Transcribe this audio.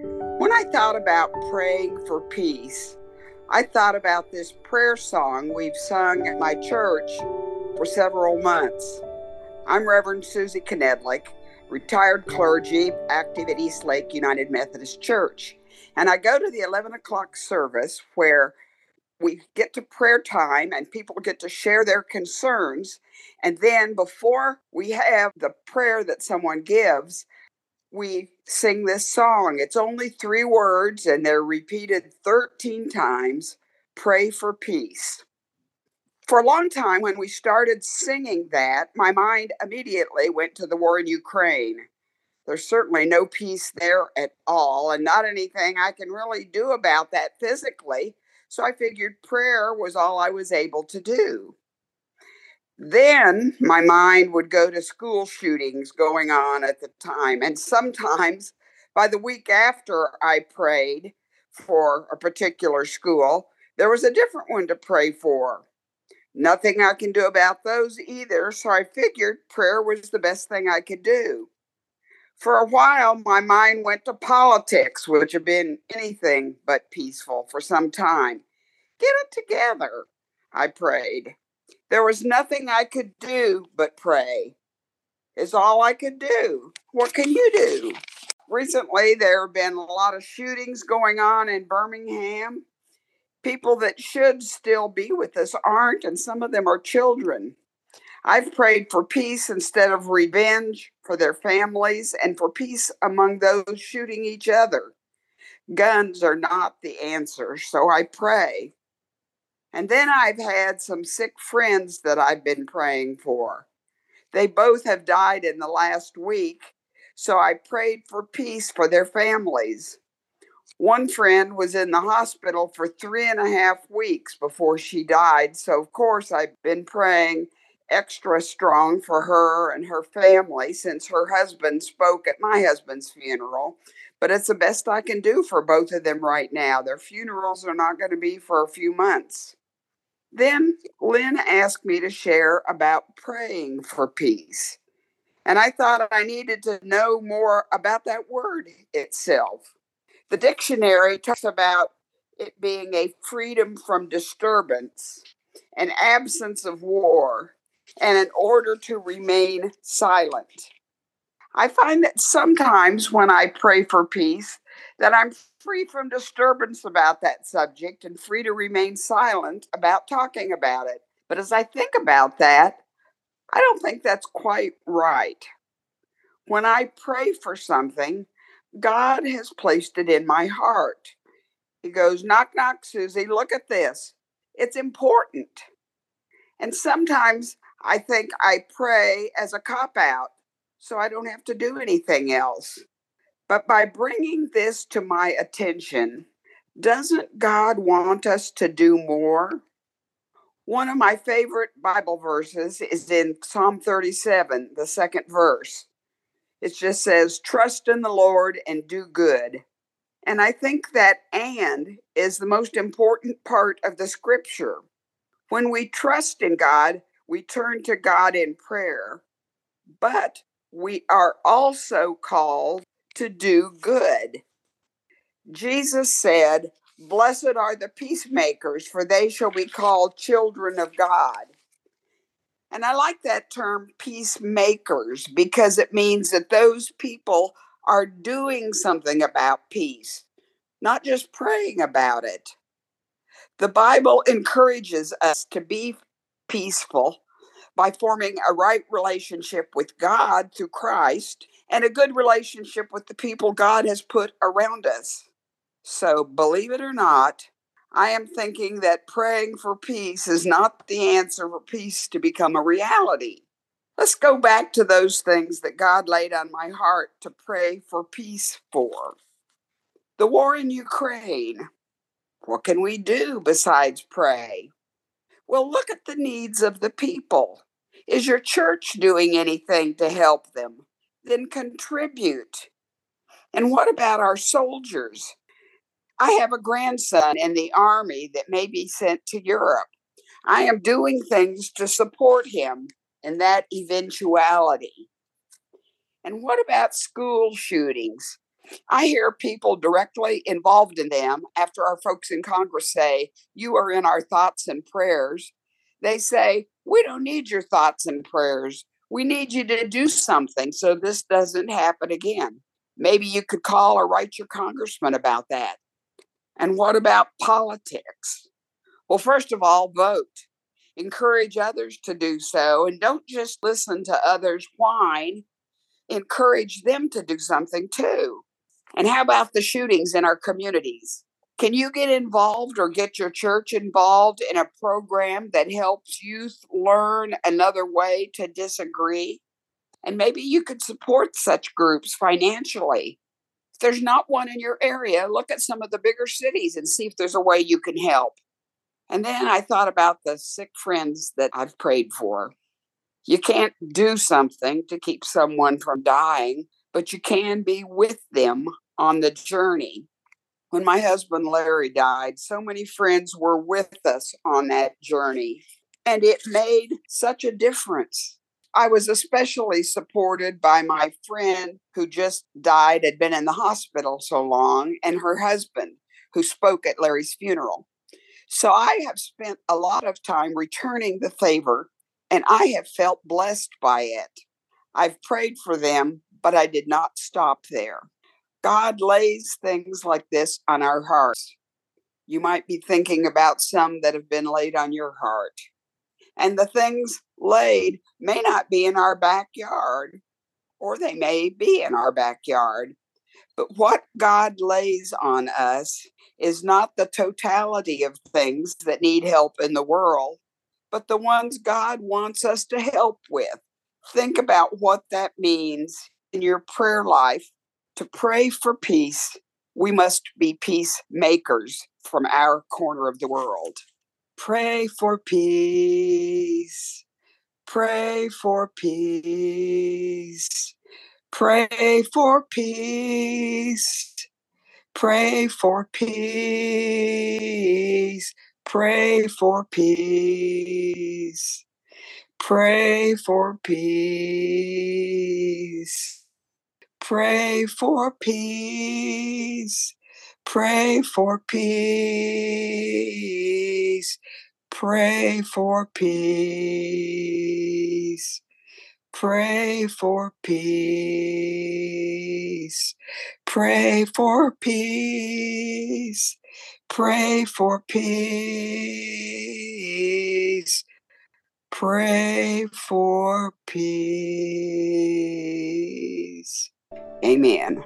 When I thought about praying for peace, I thought about this prayer song we've sung at my church for several months. I'm Reverend Susie Knedlick, retired clergy, active at East Lake United Methodist Church. And I go to the 11 o'clock service where we get to prayer time and people get to share their concerns. And then before we have the prayer that someone gives, we sing this song. It's only three words and they're repeated 13 times Pray for Peace. For a long time, when we started singing that, my mind immediately went to the war in Ukraine. There's certainly no peace there at all, and not anything I can really do about that physically. So I figured prayer was all I was able to do. Then my mind would go to school shootings going on at the time. And sometimes by the week after I prayed for a particular school, there was a different one to pray for. Nothing I can do about those either. So I figured prayer was the best thing I could do. For a while, my mind went to politics, which have been anything but peaceful for some time. Get it together, I prayed. There was nothing I could do but pray. Is all I could do. What can you do? Recently, there have been a lot of shootings going on in Birmingham. People that should still be with us aren't, and some of them are children. I've prayed for peace instead of revenge for their families and for peace among those shooting each other. Guns are not the answer, so I pray. And then I've had some sick friends that I've been praying for. They both have died in the last week, so I prayed for peace for their families. One friend was in the hospital for three and a half weeks before she died, so of course I've been praying extra strong for her and her family since her husband spoke at my husband's funeral. But it's the best I can do for both of them right now. Their funerals are not going to be for a few months. Then Lynn asked me to share about praying for peace. And I thought I needed to know more about that word itself. The dictionary talks about it being a freedom from disturbance, an absence of war, and an order to remain silent. I find that sometimes when I pray for peace, that I'm free from disturbance about that subject and free to remain silent about talking about it. But as I think about that, I don't think that's quite right. When I pray for something, God has placed it in my heart. He goes, Knock, knock, Susie, look at this. It's important. And sometimes I think I pray as a cop out so I don't have to do anything else. But by bringing this to my attention, doesn't God want us to do more? One of my favorite Bible verses is in Psalm 37, the second verse. It just says, Trust in the Lord and do good. And I think that and is the most important part of the scripture. When we trust in God, we turn to God in prayer, but we are also called to do good. Jesus said, Blessed are the peacemakers, for they shall be called children of God. And I like that term, peacemakers, because it means that those people are doing something about peace, not just praying about it. The Bible encourages us to be peaceful by forming a right relationship with God through Christ and a good relationship with the people God has put around us. So, believe it or not, I am thinking that praying for peace is not the answer for peace to become a reality. Let's go back to those things that God laid on my heart to pray for peace for. The war in Ukraine. What can we do besides pray? Well, look at the needs of the people. Is your church doing anything to help them? Then contribute. And what about our soldiers? I have a grandson in the army that may be sent to Europe. I am doing things to support him in that eventuality. And what about school shootings? I hear people directly involved in them after our folks in Congress say, You are in our thoughts and prayers. They say, We don't need your thoughts and prayers. We need you to do something so this doesn't happen again. Maybe you could call or write your congressman about that. And what about politics? Well, first of all, vote. Encourage others to do so and don't just listen to others whine. Encourage them to do something too. And how about the shootings in our communities? Can you get involved or get your church involved in a program that helps youth learn another way to disagree? And maybe you could support such groups financially. If there's not one in your area, look at some of the bigger cities and see if there's a way you can help. And then I thought about the sick friends that I've prayed for. You can't do something to keep someone from dying, but you can be with them on the journey. When my husband Larry died, so many friends were with us on that journey, and it made such a difference. I was especially supported by my friend who just died, had been in the hospital so long, and her husband who spoke at Larry's funeral. So I have spent a lot of time returning the favor, and I have felt blessed by it. I've prayed for them, but I did not stop there. God lays things like this on our hearts. You might be thinking about some that have been laid on your heart. And the things laid may not be in our backyard, or they may be in our backyard. But what God lays on us is not the totality of things that need help in the world, but the ones God wants us to help with. Think about what that means in your prayer life to pray for peace, we must be peacemakers from our corner of the world. Pray for peace. Pray for peace. Pray for peace. Pray for peace. Pray for peace. Pray for peace. Pray for peace. Pray for peace. Pray for peace. Pray for peace. Pray for peace. Pray for peace. Pray for peace. Amen.